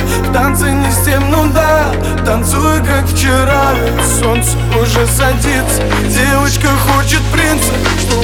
В танце не с тем, ну да Танцую, как вчера. Солнце уже садится Девочка хочет принца. Что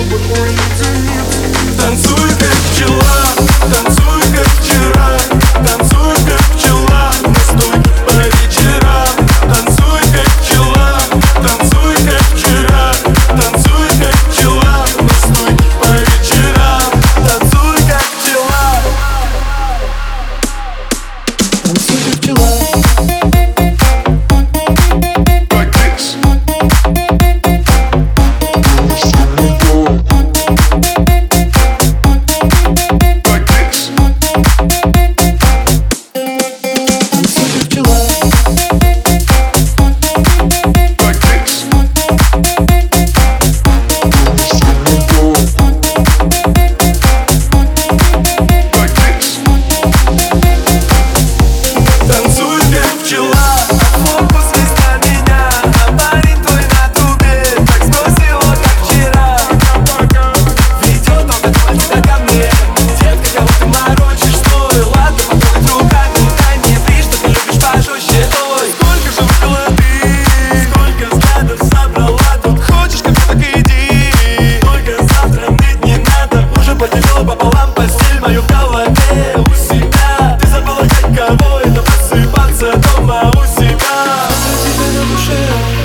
дома у себя. За тебя на душе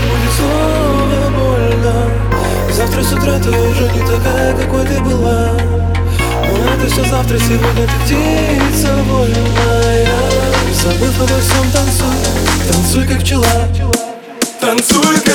будет снова больно Завтра с утра ты уже не такая, какой ты была. Но это все завтра, сегодня ты птица вольная. Забыв обо всем, танцуй, танцуй как пчела. Танцуй как